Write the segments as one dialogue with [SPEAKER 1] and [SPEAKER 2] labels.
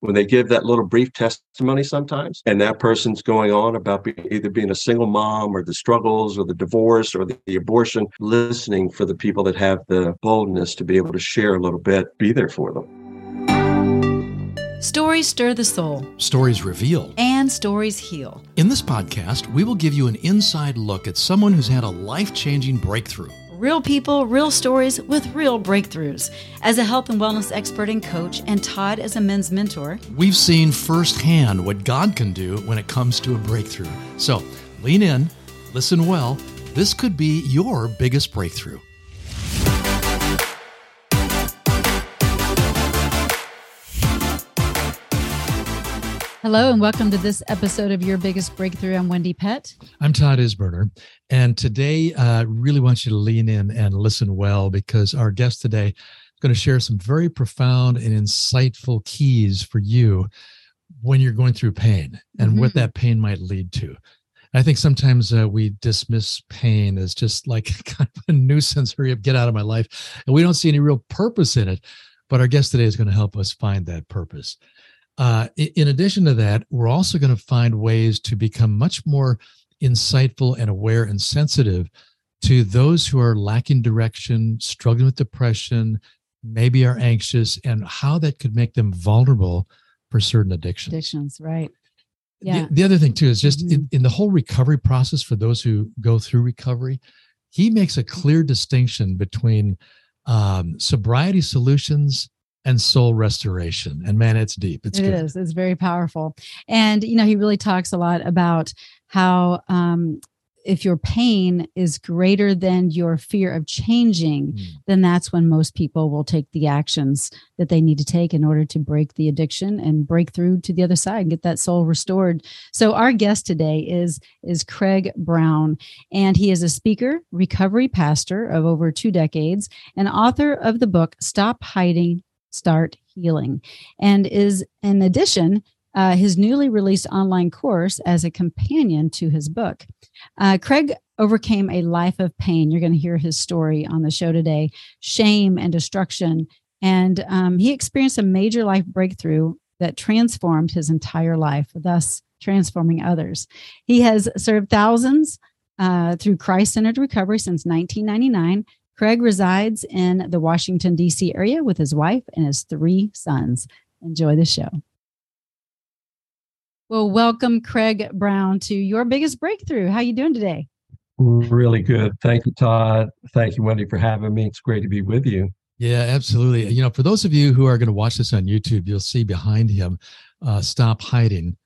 [SPEAKER 1] when they give that little brief testimony sometimes and that person's going on about be, either being a single mom or the struggles or the divorce or the, the, abortion listening for the people that have the boldness to be able to share a little bit be there for them
[SPEAKER 2] Stories stir the soul.
[SPEAKER 3] Stories reveal.
[SPEAKER 2] And stories heal.
[SPEAKER 3] In this podcast, we will give you an inside look at someone who's had a life changing breakthrough.
[SPEAKER 2] Real people, real stories with real breakthroughs. As a health and wellness expert and coach, and Todd as a men's mentor,
[SPEAKER 3] we've seen firsthand what God can do when it comes to a breakthrough. So lean in, listen well. This could be your biggest breakthrough.
[SPEAKER 2] Hello, and welcome to this episode of Your Biggest Breakthrough. I'm Wendie Pett.
[SPEAKER 3] I'm Todd Isberner. And today, I uh, really want you to lean in and listen well because our guest today is going to share some very profound and insightful keys for you when you're going through pain and mm-hmm. what that pain might lead to. I think sometimes uh, we dismiss pain as just like kind of a nuisance, hurry up, get out of my life. And we don't see any real purpose in it. But our guest today is going to help us find that purpose. Uh, in addition to that, we're also going to find ways to become much more insightful and aware and sensitive to those who are lacking direction, struggling with depression, maybe are anxious, and how that could make them vulnerable for certain addictions.
[SPEAKER 2] Addictions, right. Yeah.
[SPEAKER 3] The, the other thing, too, is just mm-hmm. in, in the whole recovery process for those who go through recovery, he makes a clear distinction between um, sobriety solutions and soul restoration. And man, it's deep. It's
[SPEAKER 2] it
[SPEAKER 3] good.
[SPEAKER 2] is. It's very powerful. And you know, he really talks a lot about how um, if your pain is greater than your fear of changing, mm. then that's when most people will take the actions that they need to take in order to break the addiction and break through to the other side and get that soul restored. So our guest today is is Craig Brown, and he is a speaker, recovery pastor of over two decades, and author of the book Stop Hiding, Start Healing, and is in addition uh, his newly released online course as a companion to his book. Uh, Craig overcame a life of pain. You're going to hear his story on the show today shame and destruction. And um, he experienced a major life breakthrough that transformed his entire life, thus transforming others. He has served thousands uh, through Christ centered recovery since 1999 Craig resides in the Washington, D.C. area with his wife and his three sons. Enjoy the show. Well, welcome, Craig Brown, to your biggest breakthrough. How are you doing today?
[SPEAKER 1] Really good. Thank you, Todd. Thank you, Wendie, for having me. It's great to be with you.
[SPEAKER 3] Yeah, absolutely. You know, for those of you who are going to watch this on YouTube, you'll see behind him, uh, "Stop Hiding."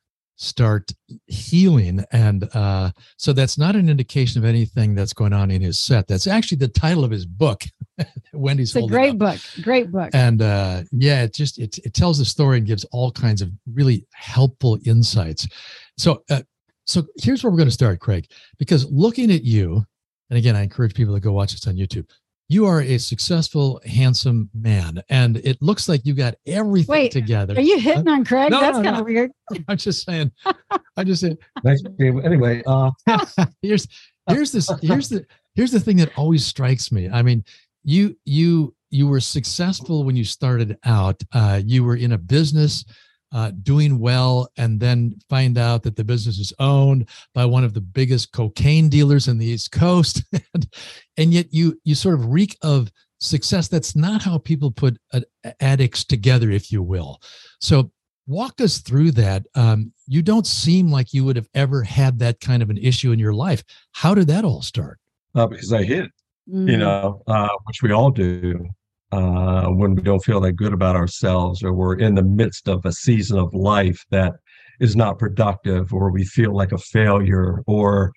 [SPEAKER 3] Start healing. And uh, so that's not an indication of anything that's going on in his set. That's actually the title of his book. Wendie's
[SPEAKER 2] it's a great book. Great book.
[SPEAKER 3] And uh, yeah it just it, it tells the story and gives all kinds of really helpful insights. So uh, so here's where we're going to start craig because looking at you and again i encourage people to go watch this on youtube you are a successful, handsome man, and it looks like you got everything
[SPEAKER 2] Wait,
[SPEAKER 3] together.
[SPEAKER 2] Are you hitting on Craig?
[SPEAKER 3] No,
[SPEAKER 2] That's
[SPEAKER 3] no,
[SPEAKER 2] kind of
[SPEAKER 3] no.
[SPEAKER 2] weird.
[SPEAKER 3] I'm just saying. I'm just saying.
[SPEAKER 1] Nice. Anyway, uh,
[SPEAKER 3] here's here's this here's the here's the thing that always strikes me. I mean, you you you were successful when you started out. Uh, you were in a business uh, doing well and then find out that the business is owned by one of the biggest cocaine dealers in the east coast. And, and yet you you sort of reek of success. That's not how people put uh, addicts together if you will. So walk us through that. Um, you don't seem like you would have ever had that kind of an issue in your life. How did that all start?
[SPEAKER 1] Uh, because i hid mm. you know uh, which we all do uh, when we don't feel that good about ourselves or we're in the midst of a season of life that is not productive or we feel like a failure or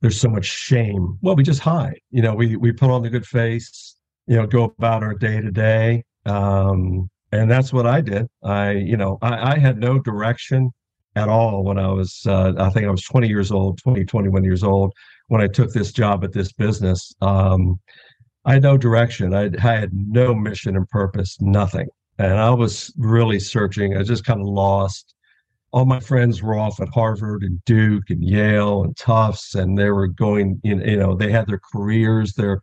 [SPEAKER 1] there's so much shame well we just hide. You know we we put on the good face you know go about our day to day. Um, and that's what i did. I you know I, I had no direction at all when i was uh, i think i was 20 years old 20 21 years old when i took this job at this business. Um, I had no direction. I, had no mission and purpose, nothing. And I was really searching. I just kind of lost. All my friends were off at Harvard and Duke and Yale and Tufts, and they were going. You know, they had their careers there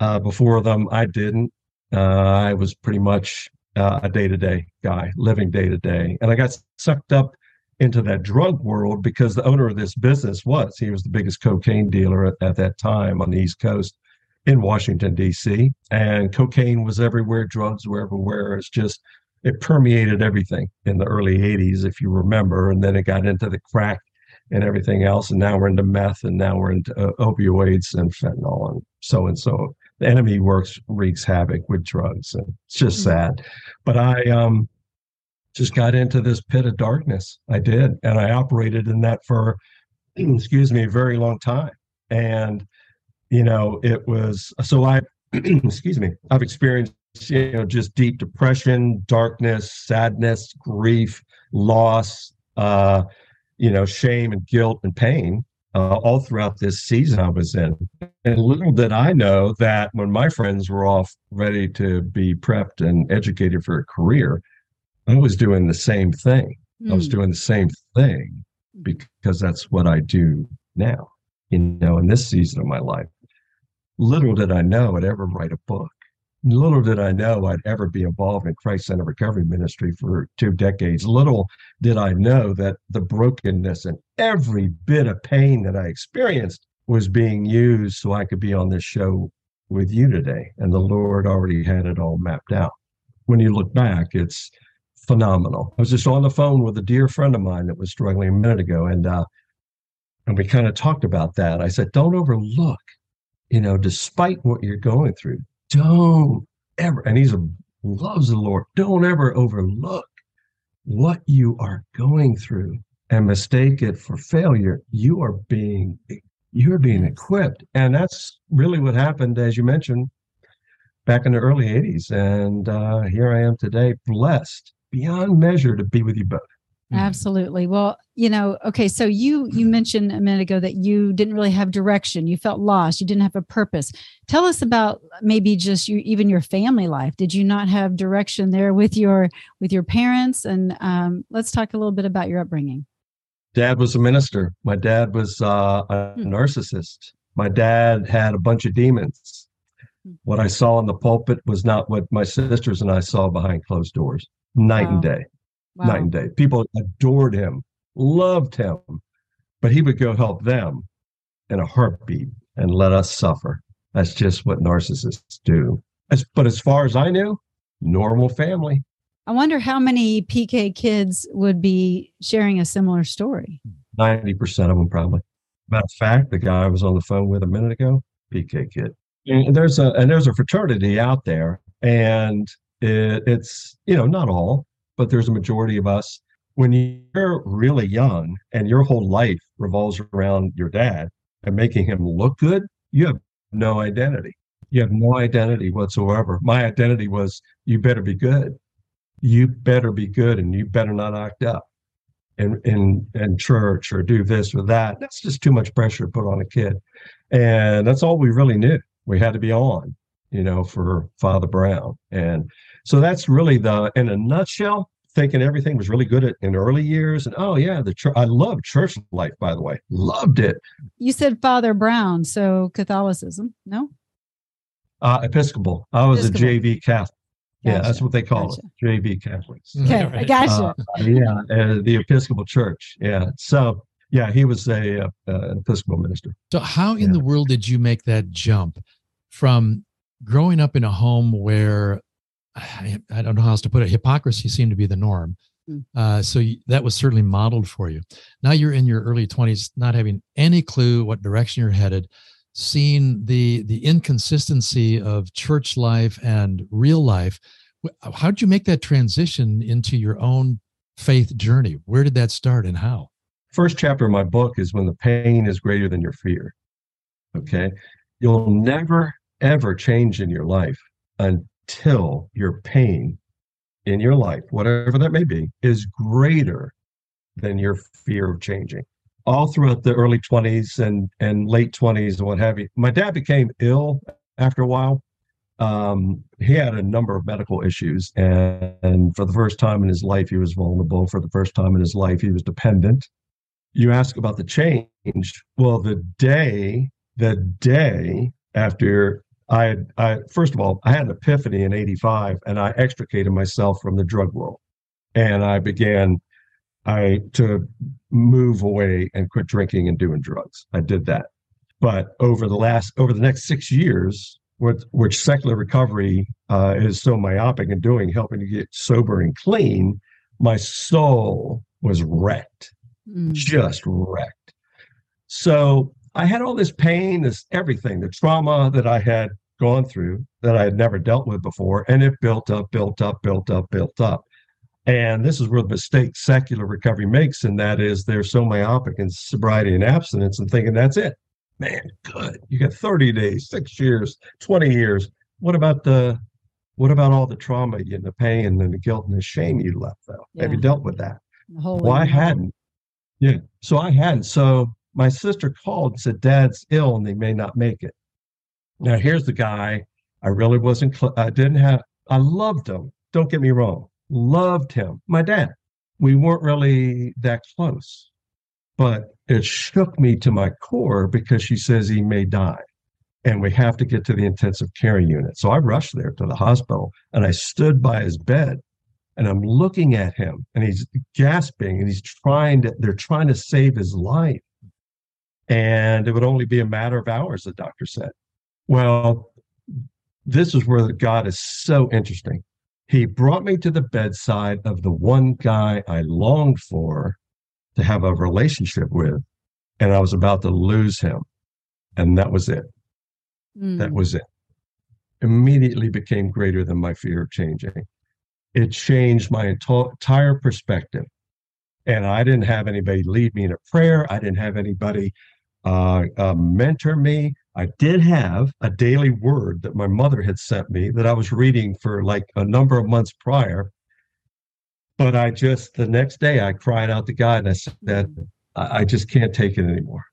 [SPEAKER 1] uh, before them. I didn't. Uh, I was pretty much uh, a day to day guy, living day to day. And I got sucked up into that drug world because the owner of this business was he was the biggest cocaine dealer at, at that time on the East Coast in Washington D.C. and cocaine was everywhere, drugs were everywhere. It's just it permeated everything in the early 80s, if you remember, and then it got into the crack and everything else, and now we're into meth, and now we're into uh, opioids and fentanyl, and so and so. The enemy works wreaks havoc with drugs, and it's just mm-hmm. sad. But I um just got into this pit of darkness. I did, and I operated in that for, excuse me, a very long time. And you know, it was so I, excuse me, I've experienced you know just deep depression, darkness, sadness, grief, loss, uh, you know, shame and guilt and pain. Uh, all throughout this season I was in. And little did I know that when my friends were off ready to be prepped and educated for a career, I was doing the same thing. Mm. I was hmm. doing the same thing because that's what I do now, you know, in this season of my life. Little did I know I'd ever write a book. Little did I know I'd ever be involved in Christ Center Recovery Ministry for two decades. Little did I know that the brokenness and every bit of pain that I experienced was being used so I could be on this show with you today. And the Lord already had it all mapped out. When you look back, it's phenomenal. I was just on the phone with a dear friend of mine that was struggling a minute ago, and uh, and we kind of talked about that. I said, don't overlook, you know, despite what you're going through, don't ever. And he's a loves the Lord. Don't ever overlook what you are going through and mistake it for failure. You are being you're being equipped, and that's really what happened, as you mentioned, back in the early '80s. And uh, here I am today, blessed beyond measure to be with you both.
[SPEAKER 2] Mm-hmm. Absolutely. Well, you know, okay, so you you mentioned a minute ago that you didn't really have direction. You felt lost. You didn't have a purpose. Tell us about maybe just you even your family life. Did you not have direction there with your with your parents? And um, let's talk a little bit about your upbringing.
[SPEAKER 1] Dad was a minister. My dad was uh, a hmm. narcissist. My dad had a bunch of demons. Hmm. What I saw in the pulpit was not what my sisters and I saw behind closed doors night wow. and day, wow. night and day. People adored him, loved him, but he would go help them in a heartbeat and let us suffer. That's just what narcissists do. As, but as far as I knew, normal family.
[SPEAKER 2] I wonder how many PK kids would be sharing a similar story.
[SPEAKER 1] 90% of them probably. Matter of fact, the guy I was on the phone with a minute ago, PK kid. And there's a and there's a fraternity out there, and it, it's you know not all but there's a majority of us. When you're really young and your whole life revolves around your dad and making him look good you have no identity. You have no identity whatsoever. My identity was you better be good. You better be good and you better not act up in in in church or do this or that. That's just too much pressure to put on a kid. And that's all we really knew. We had to be on you know, for Father Brown. And so that's really the, in a nutshell, thinking everything was really good at, in early years. And oh yeah, the church. I love church life, by the way, loved it.
[SPEAKER 2] You said Father Brown, so Catholicism, no?
[SPEAKER 1] Uh, Episcopal. I was Episcopal. a JV Catholic. Gotcha. Yeah, that's what they call gotcha. it, JV Catholics.
[SPEAKER 2] Okay, I gotcha.
[SPEAKER 1] Uh, yeah, uh, the Episcopal Church. Yeah, so yeah, he was a, uh, an Episcopal minister.
[SPEAKER 3] So, how in yeah. the world did you make that jump from growing up in a home where I, I don't know how else to put it, hypocrisy seemed to be the norm. Hmm. Uh, so you, that was certainly modeled for you. Now you're in your early 20s, not having any clue what direction you're headed, seeing the the inconsistency of church life and real life. How did you make that transition into your own faith journey? Where did that start and how?
[SPEAKER 1] First chapter of my book is when the pain is greater than your fear. Okay. You'll never ever change in your life until your pain in your life, whatever that may be, is greater than your fear of changing. All throughout the early 20s and, and late 20s and what have you, my dad became ill after a while. Um, he had a number of medical issues, and, and for the first time in his life, he was vulnerable. For the first time in his life, he was dependent. You ask about the change. Well, the day, the day after I, I first of all, I had an epiphany in '85, and I extricated myself from the drug world, and I began I to move away and quit drinking and doing drugs. I did that, but over the last over the next six years, which, which secular recovery uh, is so myopic in doing, helping to get sober and clean, my soul was wrecked, mm. just wrecked. So I had all this pain, this everything, the trauma that I had gone through that I had never dealt with before, and it built up, built up, built up, built up. And this is where the mistake secular recovery makes, and that is they're so myopic in sobriety and abstinence and thinking that's it. Man, good. You got 30 days, six years, 20 years. What about the what about all the trauma and the pain and the guilt and the shame you left though? Yeah. Have you dealt with that? Well, I hadn't. Yeah. So I hadn't. So my sister called and said, Dad's ill and they may not make it. Now, here's the guy I really wasn't, cl- I didn't have, I loved him. Don't get me wrong. Loved him. My dad. We weren't really that close, but it shook me to my core because she says he may die and we have to get to the intensive care unit. So I rushed there to the hospital and I stood by his bed and I'm looking at him and he's gasping and he's trying to, they're trying to save his life and it would only be a matter of hours, the doctor said. Well, this is where God is so interesting. He brought me to the bedside of the one guy I longed for to have a relationship with, and I was about to lose him. And that was it. Mm. That was it. Immediately became greater than my fear of changing. It changed my entire perspective. And I didn't have anybody lead me in a prayer. I didn't have anybody uh, uh, mentor me. I did have a daily word that my mother had sent me that I was reading for like a number of months prior. But I just, the next day, I cried out to God and I said, I, I just can't take it anymore.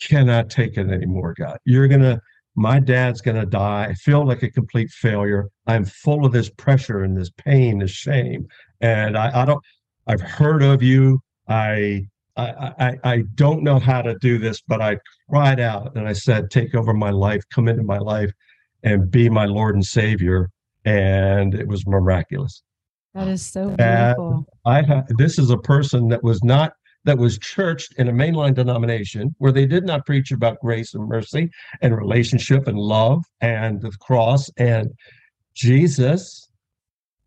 [SPEAKER 1] Cannot take it anymore, God. You're going to, my dad's going to die. I feel like a complete failure. I'm full of this pressure and this pain, this shame. And I, I don't, I've heard of you. I I, I, I don't know how to do this, but I cried out and I said, Take over my life, come into my life, and be my Lord and Savior. And it was miraculous.
[SPEAKER 2] That is so beautiful.
[SPEAKER 1] And I ha- this is a person that was not that was churched in a mainline denomination where they did not preach about grace and mercy and relationship and love and the cross and Jesus.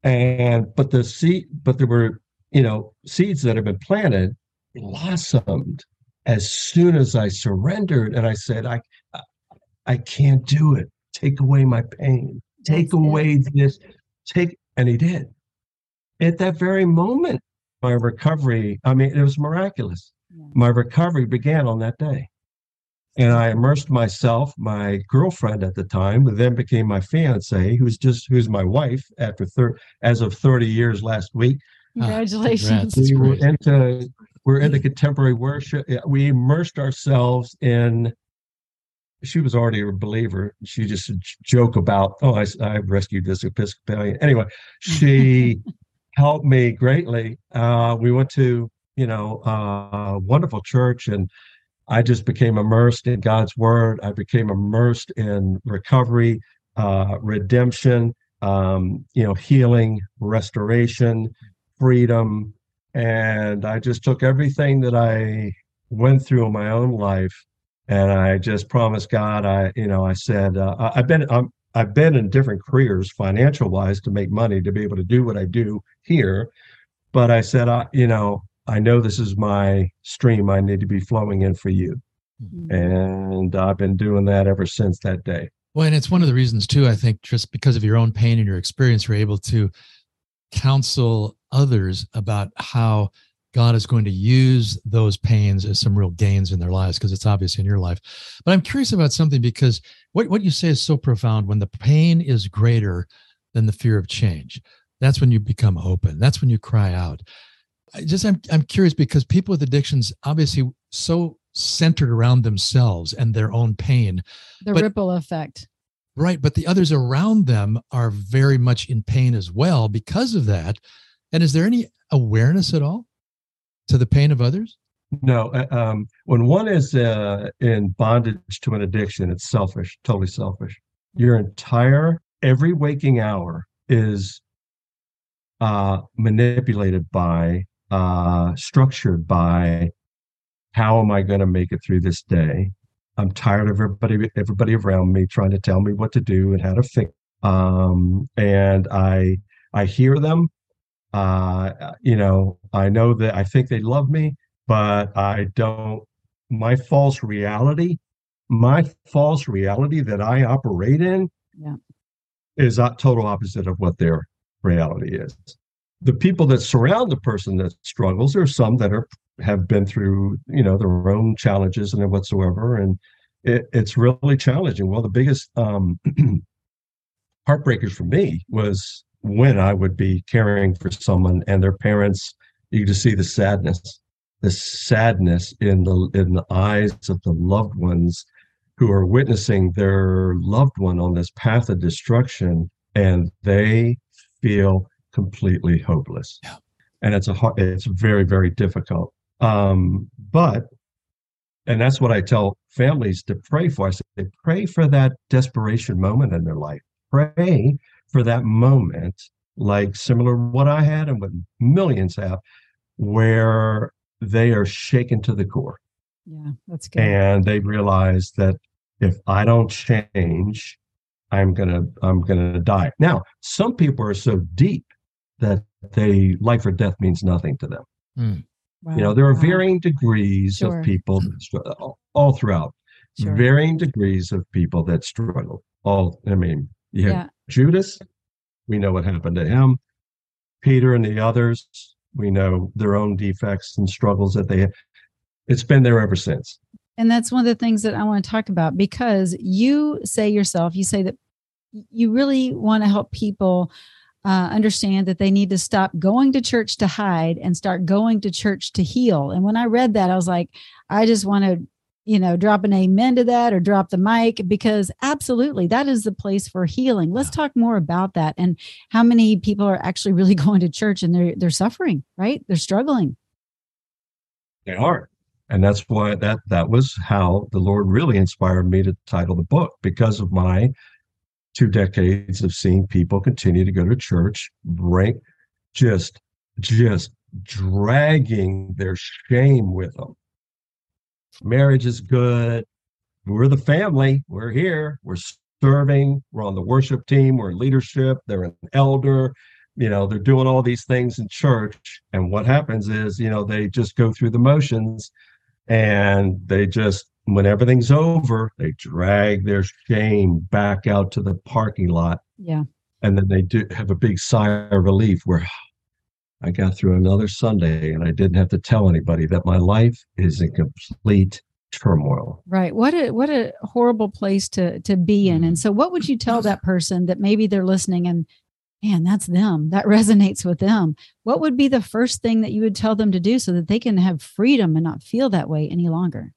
[SPEAKER 1] And but the seed, but there were, you know, seeds that have been planted blossomed as soon as I surrendered and I said, I, I can't do it. Take away my pain. Take That's away it. this. Take, and he did. At that very moment, my recovery, I mean, it was miraculous. Yeah. My recovery began on that day. And I immersed myself, my girlfriend at the time, who then became my fiance, who's just who's my wife after thir- as of 30 years last week.
[SPEAKER 2] Congratulations.
[SPEAKER 1] we were into we're into contemporary worship. We immersed ourselves in. She was already a believer. She just joke about, oh, I, I rescued this Episcopalian. Anyway, she helped me greatly. Uh, we went to, you know, a wonderful church, and I just became immersed in God's word. I became immersed in recovery, uh, redemption, um, you know, healing, restoration, freedom, and I just took everything that I went through in my own life, and I just promised God. I, you know, I said uh, I've been I'm, I've been in different careers, financial wise, to make money to be able to do what I do here. But I said, I, you know, I know this is my stream. I need to be flowing in for you, mm-hmm. and I've been doing that ever since that day.
[SPEAKER 3] Well, and it's one of the reasons too. I think just because of your own pain and your experience, you're able to counsel others about how God is going to use those pains as some real gains in their lives because it's obvious in your life. But I'm curious about something because what, what you say is so profound. When the pain is greater than the fear of change, that's when you become open. That's when you cry out. I just I'm I'm curious because people with addictions obviously so centered around themselves and their own pain.
[SPEAKER 2] The but, ripple effect.
[SPEAKER 3] Right, but the others around them are very much in pain as well because of that. And is there any awareness at all to the pain of others?
[SPEAKER 1] No. Uh, um, when one is uh, in bondage to an addiction, it's selfish, totally selfish. Your entire every waking hour is uh, manipulated by, uh, structured by, how am I going to make it through this day? I'm tired of everybody, everybody around me trying to tell me what to do and how to fix. Um, and I, I hear them. Uh, you know, I know that I think they love me, but I don't. My false reality, my false reality that I operate in,
[SPEAKER 2] yeah.
[SPEAKER 1] is a total opposite of what their reality is. The people that surround the person that struggles, there are some that are have been through, you know, their own challenges and whatsoever, and it, it's really challenging. Well, the biggest um, heartbreakers for me was when I would be caring for someone and their parents. You just see the sadness, the sadness in the in the eyes of the loved ones who are witnessing their loved one on this path of destruction, and they feel completely hopeless.
[SPEAKER 3] Yeah.
[SPEAKER 1] And it's a it's very very difficult. Um, but and that's what I tell families to pray for. I say, pray for that desperation moment in their life. Pray for that moment, like similar to what I had and what millions have, where they are shaken to the core.
[SPEAKER 2] Yeah, that's good.
[SPEAKER 1] And they realize that if I don't change, I'm gonna I'm gonna die. Now, some people are so deep that they life or death means nothing to them.
[SPEAKER 3] Mm.
[SPEAKER 2] Wow.
[SPEAKER 1] You know, there are
[SPEAKER 2] Wow.
[SPEAKER 1] varying degrees
[SPEAKER 2] Sure.
[SPEAKER 1] of people that struggle all, all throughout.
[SPEAKER 2] Sure.
[SPEAKER 1] Varying degrees of people that struggle. All I mean, you have
[SPEAKER 2] Yeah.
[SPEAKER 1] Judas, we know what happened to him. Peter and the others, we know their own defects and struggles that they have. It's been there ever since.
[SPEAKER 2] And that's one of the things that I want to talk about because you say yourself, you say that you really want to help people uh, understand that they need to stop going to church to hide and start going to church to heal. And when I read that, I was like, I just want to, you know, drop an amen to that or drop the mic because absolutely that is the place for healing. Let's talk more about that and how many people are actually really going to church and they're they're suffering, right? They're struggling.
[SPEAKER 1] They are. And that's why that that was how the Lord really inspired me to title the book because of my two decades of seeing people continue to go to church, just just dragging their shame with them. Marriage is good. We're the family. We're here. We're serving. We're on the worship team. We're in leadership. They're an elder you know they're doing all these things in church and what happens is you know they just go through the motions and they just when everything's over they drag their shame back out to the parking lot
[SPEAKER 2] Yeah.
[SPEAKER 1] and then they do have a big sigh of relief where i got through another sunday and i didn't have to tell anybody that my life is in complete turmoil
[SPEAKER 2] Right. What a what a horrible place to to be in. And so what would you tell that person that maybe they're listening and man, that's them. That resonates with them. What would be the first thing that you would tell them to do so that they can have freedom and not feel that way any longer?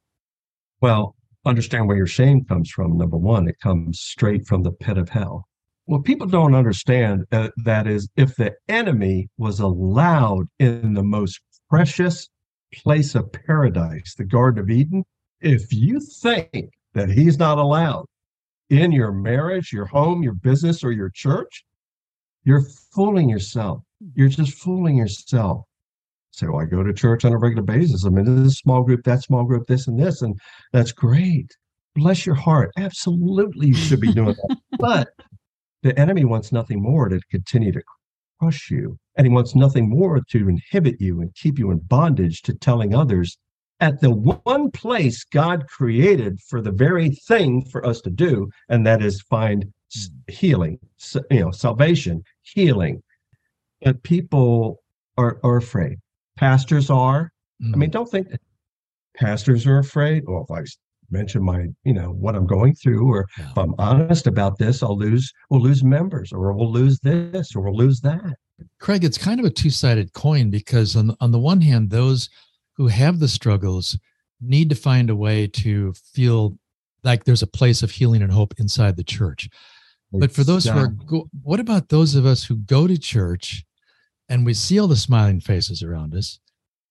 [SPEAKER 1] Well, understand where your shame comes from. Number one, it comes straight from the pit of hell. What people don't understand uh, that is, if the enemy was allowed in the most precious place of paradise, the Garden of Eden, if you think that he's not allowed in your marriage, your home, your business, or your church, you're fooling yourself. You're just fooling yourself. Say, So I go to church on a regular basis. I'm in this small group, that small group, this and this, and that's great. Bless your heart. Absolutely, you should be doing that. But the enemy wants nothing more to continue to crush you, and he wants nothing more to inhibit you and keep you in bondage to telling others at the one place God created for the very thing for us to do, and that is find healing, you know, salvation, healing. But people are, are afraid. Pastors are.
[SPEAKER 3] Mm.
[SPEAKER 1] I mean, don't think that pastors are afraid. Well, if I mention my, you know, what I'm going through, or
[SPEAKER 3] Yeah.
[SPEAKER 1] if I'm honest about this, I'll lose, we'll lose members, or we'll lose this, or we'll lose that.
[SPEAKER 3] Craig, it's kind of a two-sided coin because on on the one hand, those who have the struggles need to find a way to feel like there's a place of healing and hope inside the church. But for those who are, go, what about those of us who go to church and we see all the smiling faces around us?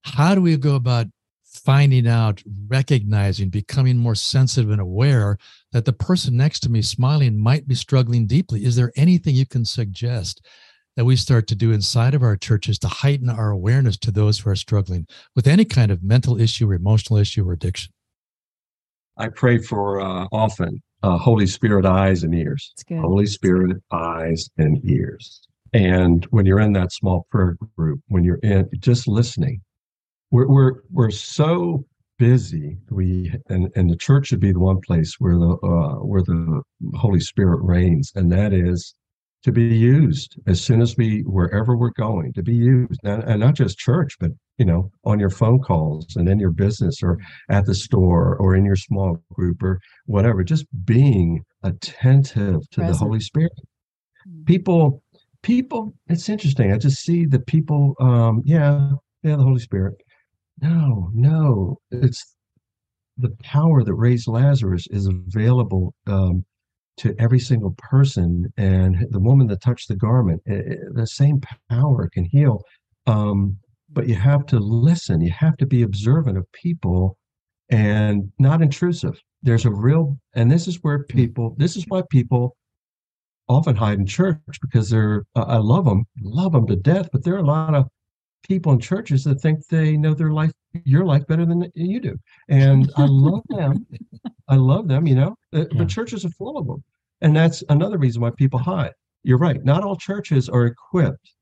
[SPEAKER 3] How do we go about finding out, recognizing, becoming more sensitive and aware that the person next to me smiling might be struggling deeply. Is there anything you can suggest that we start to do inside of our churches to heighten our awareness to those who are struggling with any kind of mental issue or emotional issue or addiction?
[SPEAKER 1] I pray for uh, often uh, Holy Spirit eyes and ears. Holy Spirit eyes and ears. And when you're in that small prayer group, when you're in just listening, we're we're we're so busy. We and and the church should be the one place where the uh, where the Holy Spirit reigns, and that is to be used as soon as we wherever we're going to be used and, and, not just church but you know on your phone calls and in your business or at the store or in your small group or whatever just being attentive to Present. the holy spirit mm. people people it's interesting i just see the people um yeah yeah the holy spirit no no it's the power that raised lazarus is available um to every single person and the woman that touched the garment it, eh, it, eh, the same power can heal um, but you have to listen. You have to be observant of people and not intrusive. There's a real and this is where people this is why people often hide in church because they're uh, i love them love them to death but there are a lot of people in churches that think they know their life your life better than you do. And i love them. I love them you know? Uh, yeah. but churches are full of them and that's another reason why people hide. You're right. Not all churches are equipped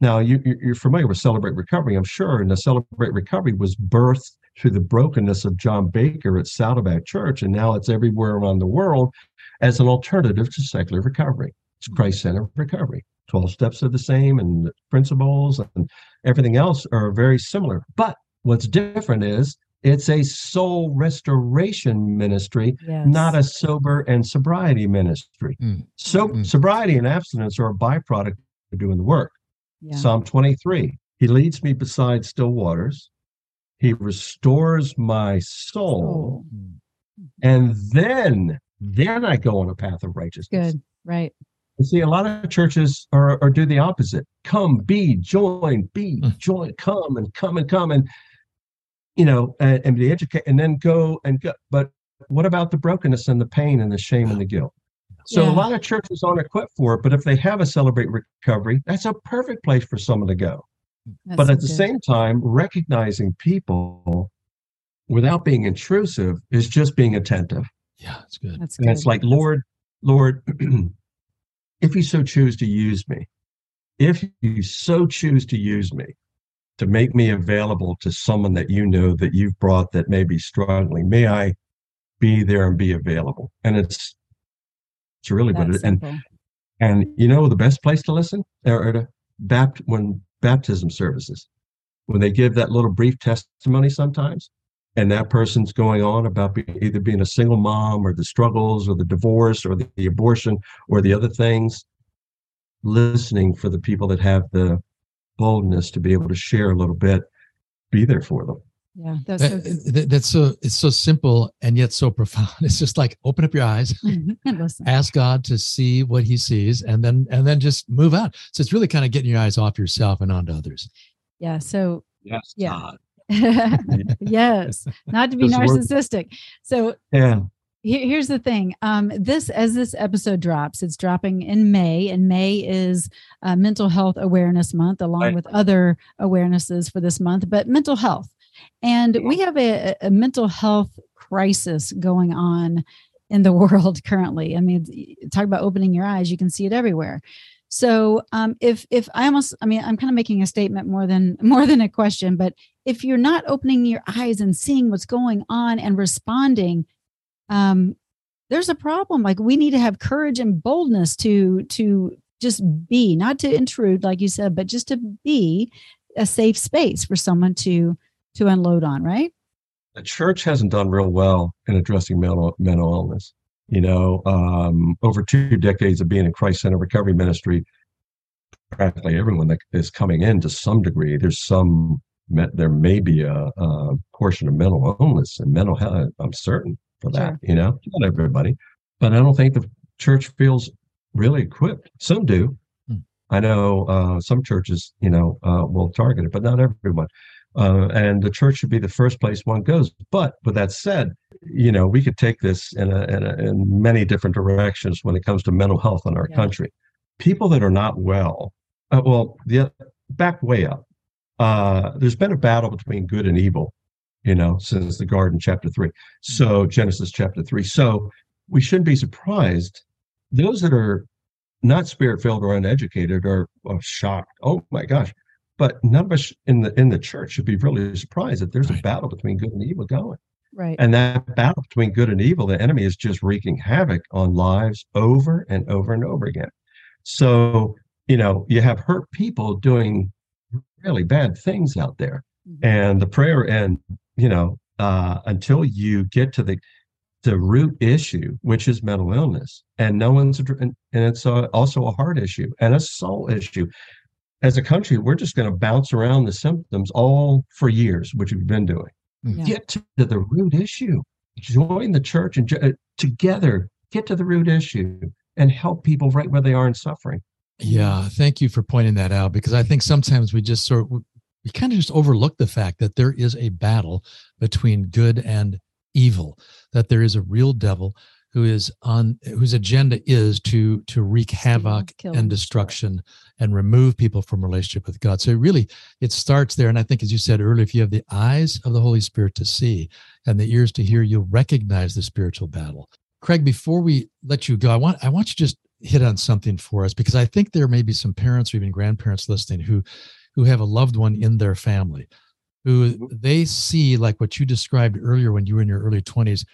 [SPEAKER 1] now you, you're familiar with celebrate recovery i'm sure and the celebrate recovery was birthed through the brokenness of john baker at saddleback church and now it's everywhere around the world as an alternative to secular recovery it's christ-centered recovery 12 steps are the same and the principles and everything else are very similar. But what's different is it's a soul restoration ministry, yes. not a sober and sobriety ministry. Mm. So mm. sobriety and abstinence are a byproduct of doing the work. Yeah. Psalm 23. He leads me beside still waters. He restores my soul. Oh. And then, then I go on a path of righteousness.
[SPEAKER 2] Good. Right.
[SPEAKER 1] You See, a lot of churches are, are do the opposite. Come, be, join, be, mm. join, come and come and come and you know, and, and be educated and then go and go. But what about the brokenness and the pain and the shame and the guilt? So yeah. a lot of churches aren't equipped for it, but if they have a celebrate recovery, that's a perfect place for someone to go. That's but at the good. same time, recognizing people without being intrusive is just being attentive.
[SPEAKER 3] Yeah, that's good.
[SPEAKER 1] That's and it's like, Lord, Lord, if you so choose to use me, if you so choose to use me to make me available to someone that you know that you've brought that may be struggling, may I be there and be available. And it's it's really good. And and you know the best place to listen? Are, or to bapt when baptism services. When they give that little brief testimony sometimes and that person's going on about be, either being a single mom or the struggles or the divorce or the, the, abortion or the other things listening for the people that have the boldness to be able to share a little bit be there for them
[SPEAKER 2] yeah that's so,
[SPEAKER 3] that, that's so it's so simple and yet so profound it's just like open up your eyes ask god to see what he sees and then and then just move on so it's really kind of getting your eyes off yourself and onto others
[SPEAKER 2] yeah so
[SPEAKER 1] yes
[SPEAKER 2] yeah God. yes, not to be narcissistic. So
[SPEAKER 1] yeah.
[SPEAKER 2] here's the thing. Um, this as this episode drops, it's dropping in May, and May is uh, Mental Health Awareness Month, along right. with other awarenesses for this month. But mental health, and we have a, a mental health crisis going on in the world currently. I mean, talk about opening your eyes; you can see it everywhere. So um, if if I almost, I mean, I'm kind of making a statement more than more than a question, but if you're not opening your eyes and seeing what's going on and responding, um, there's a problem. Like we need to have courage and boldness to to just be, not to intrude, like you said, but just to be a safe space for someone to to unload on. Right.
[SPEAKER 1] The church hasn't done real well in addressing mental mental illness you know, um, over two decades of being in Christ Center Recovery Ministry, practically everyone that is coming in to some degree, there's some, there may be a, a portion of mental illness and mental health. I'm certain for that, sure. you know, not everybody, but I don't think the church feels really equipped. Some do. Hmm. I know uh, some churches, you know, uh, will target it, but not everyone. Uh, and the church should be the first place one goes. But with that said, you know, we could take this in, a, in, a, in many different directions when it comes to mental health in our yeah. country. People that are not well, uh, well, the back way up. Uh, there's been a battle between good and evil, you know, since the garden, chapter three. So Genesis chapter three. So we shouldn't be surprised. Those that are not spirit filled or uneducated are, are shocked. Oh my gosh, but none of us in the in the church should be really surprised that there's a battle between good and evil going.
[SPEAKER 2] Right.
[SPEAKER 1] And that battle between good and evil, the enemy is just wreaking havoc on lives over and over and over again. So, you know, you have hurt people doing really bad things out there. Mm-hmm. And the prayer and, you know, uh, until you get to the the root issue, which is mental illness, and no one's and it's also a heart issue and a soul issue as a country, we're just going to bounce around the symptoms all for years, which we've been doing. Yeah. Get to the root issue. Join the church and uh, together get to the root issue and help people right where they are in suffering.
[SPEAKER 3] Yeah, thank you for pointing that out because I think sometimes we just sort of we kind of just overlook the fact that there is a battle between good and evil, that there is a real devil who is on whose agenda is to to wreak havoc and destruction and remove people from relationship with God. So really it starts there. And I think as you said earlier, if you have the eyes of the Holy Spirit to see and the ears to hear, you'll recognize the spiritual battle. Craig, before we let you go, I want I want you to just hit on something for us because I think there may be some parents or even grandparents listening who who have a loved one in their family who mm-hmm. they see like what you described earlier when you were in your early 20s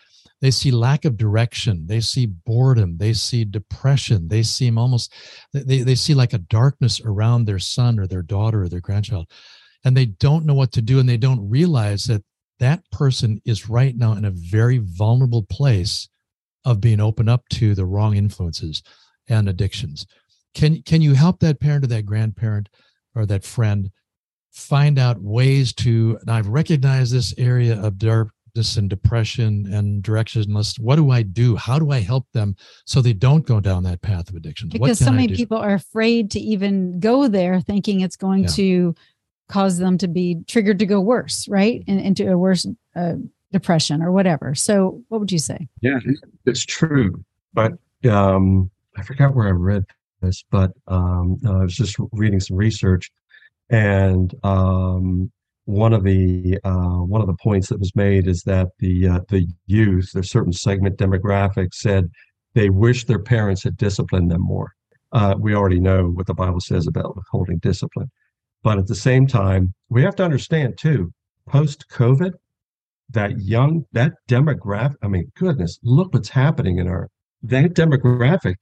[SPEAKER 3] they see lack of direction. They see boredom. They see depression. They seem almost they, they see like a darkness around their son or their daughter or their grandchild and they don't know what to do and they don't realize that that person is right now in a very vulnerable place of being open up to the wrong influences and addictions. Can can you help that parent or that grandparent or that friend find out ways to and i've recognized this area of dark darkness and depression and directionless what do i do? How do i help them so they don't go down that path of addiction?
[SPEAKER 2] Because so many people are afraid to even go there thinking it's going yeah. to cause them to be triggered to go worse right? And into a worse uh, depression or whatever. So what would you say?
[SPEAKER 1] Yeah it's true but um i forgot where i read this but um i was just reading some research and um one of the uh, one of the points that was made is that the uh, the youth, there's certain segment demographics said they wish their parents had disciplined them more. Uh, we already know what the Bible says about withholding discipline, but at the same time, we have to understand too. Post COVID, that young that demographic. I mean, goodness, look what's happening in our that demographic.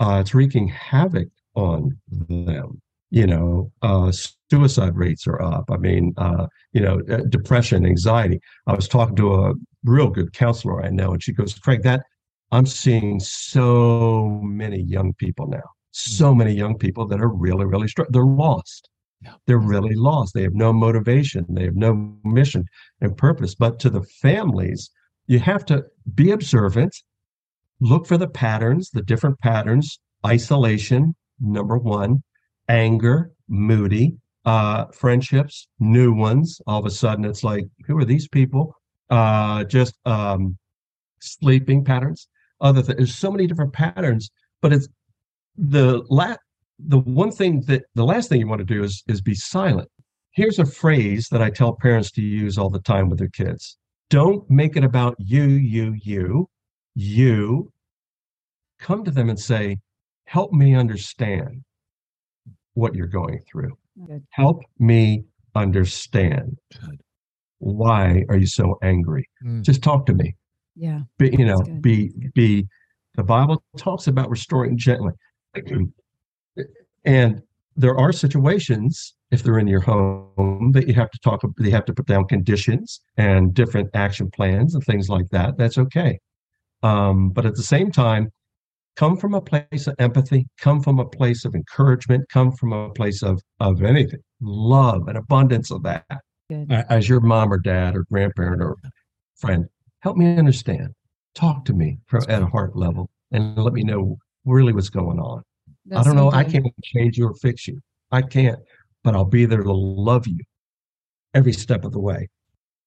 [SPEAKER 1] Uh, it's wreaking havoc on them you know, uh, suicide rates are up. I mean, uh, you know, uh, depression, anxiety. I was talking to a real good counselor I know, and she goes, Craig, that I'm seeing so many young people now, so mm. many young people that are really, really strong. They're lost. Yeah. They're really lost. They have no motivation. They have no mission and purpose. But to the families, you have to be observant, look for the patterns, the different patterns, isolation, number one, anger, moody, uh, friendships, new ones. All of a sudden, it's like, who are these people? Uh, just um, sleeping patterns. Other things. There's so many different patterns, but it's the la- the one thing that the last thing you want to do is is be silent. Here's a phrase that I tell parents to use all the time with their kids. Don't make it about you, you, you, you. Come to them and say, help me understand what you're going through. Good. Help me understand. Good. Why are you so angry? Mm. Just talk to me.
[SPEAKER 2] Yeah.
[SPEAKER 1] Be, you know, be be the Bible talks about restoring gently. and there are situations if they're in your home that you have to talk they have to put down conditions and different action plans and things like that that's okay um, but at the same time come from a place of empathy, come from a place of encouragement, come from a place of of anything, love and abundance of that. Good. As your mom or dad or grandparent or friend, help me understand. Talk to me from, at a heart level and let me know really what's going on. That's I don't know. I can't change you or fix you. I can't, but I'll be there to love you every step of the way.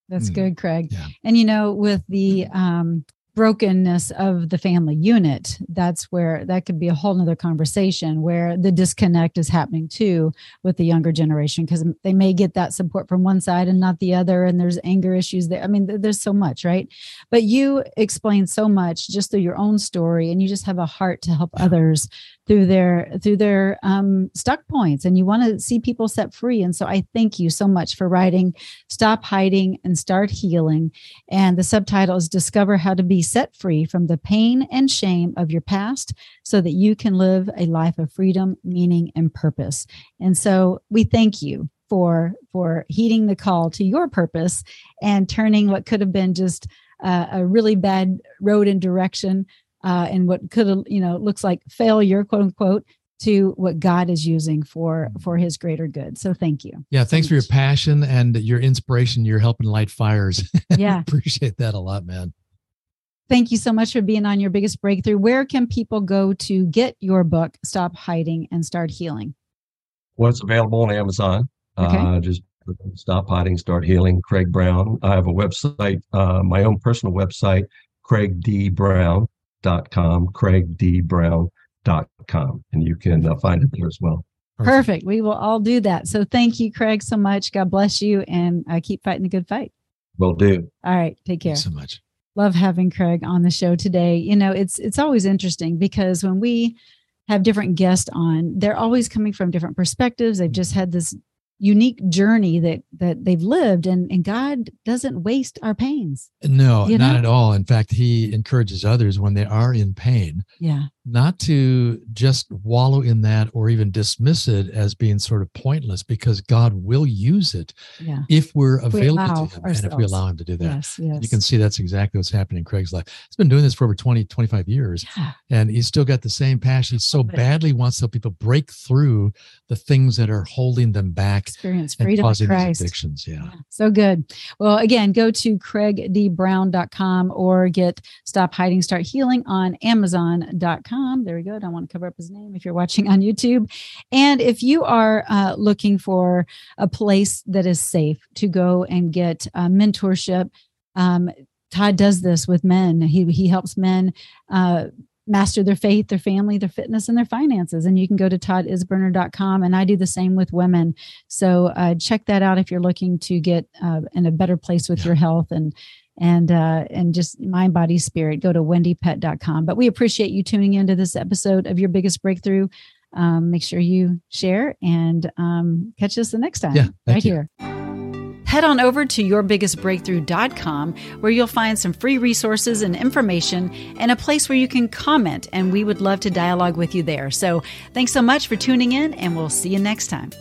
[SPEAKER 2] That's mm. good, Craig. Yeah. And you know, with the um, brokenness of the family unit that's where that could be a whole nother conversation where the disconnect is happening too with the younger generation because they may get that support from one side and not the other and there's anger issues there. I mean there's so much right? But you explain so much just through your own story and you just have a heart to help others through their through their um, stuck points and you want to see people set free and so i thank you so much for writing stop hiding and start healing and the subtitle is discover how to be set free from the pain and shame of your past so that you can live a life of freedom meaning and purpose and so we thank you for for heeding the call to your purpose and turning what could have been just uh, a really bad road and direction uh, and what could you know looks like failure quote unquote to what God is using for for his greater good. So thank you.
[SPEAKER 3] Yeah, thanks for your passion and your inspiration. You're helping light fires.
[SPEAKER 2] Yeah.
[SPEAKER 3] appreciate that a lot, man.
[SPEAKER 2] Thank you so much for being on your biggest breakthrough. Where can people go to get your book, Stop Hiding and Start Healing?
[SPEAKER 1] Well, it's available on Amazon. Okay. Uh, just Stop Hiding, Start Healing, Craig Brown. I have a website, uh, my own personal website, Craig D. Brown craigdbrown.com, craigdbrown.com, and you can uh, find it there as well.
[SPEAKER 2] Perfect. We will all do that. So thank you, Craig, so much. God bless you, and uh, keep fighting the good fight.
[SPEAKER 1] Will do.
[SPEAKER 2] All right. Take care.
[SPEAKER 3] Thanks so much.
[SPEAKER 2] Love having Craig on the show today. You know, it's it's always interesting because when we have different guests on, they're always coming from different perspectives. They've just had this unique journey that that they've lived and and god doesn't waste our pains
[SPEAKER 3] no not know? at all in fact he encourages others when they are in pain
[SPEAKER 2] yeah
[SPEAKER 3] not to just wallow in that or even dismiss it as being sort of pointless because God will use it
[SPEAKER 2] yeah.
[SPEAKER 3] if we're available we to Him ourselves. and if we allow Him to do that.
[SPEAKER 2] Yes, yes.
[SPEAKER 3] You can see that's exactly what's happening in Craig's life. He's been doing this for over 20, 25 years yeah. and he's still got the same passion. He so badly wants to help people break through the things that are holding them back.
[SPEAKER 2] Experience freedom causing
[SPEAKER 3] Christ. addictions. Yeah. yeah.
[SPEAKER 2] So good. Well, again, go to craigdbrown.com or get Stop Hiding, Start Healing on Amazon.com there we go. I don't want to cover up his name if you're watching on YouTube. And if you are uh, looking for a place that is safe to go and get uh, mentorship, um, Todd does this with men. He, he helps men uh, master their faith, their family, their fitness, and their finances. And you can go to toddisberner.com. And I do the same with women. So uh, check that out if you're looking to get uh, in a better place with your health and and uh, and just mind, body, spirit, go to wendiepett.com. But we appreciate you tuning into this episode of Your Biggest Breakthrough. Um, make sure you share and um, catch us the next time
[SPEAKER 3] yeah,
[SPEAKER 2] right
[SPEAKER 3] you.
[SPEAKER 2] here. Head on over to yourbiggestbreakthrough.com where you'll find some free resources and information and a place where you can comment. And we would love to dialogue with you there. So thanks so much for tuning in, and we'll see you next time.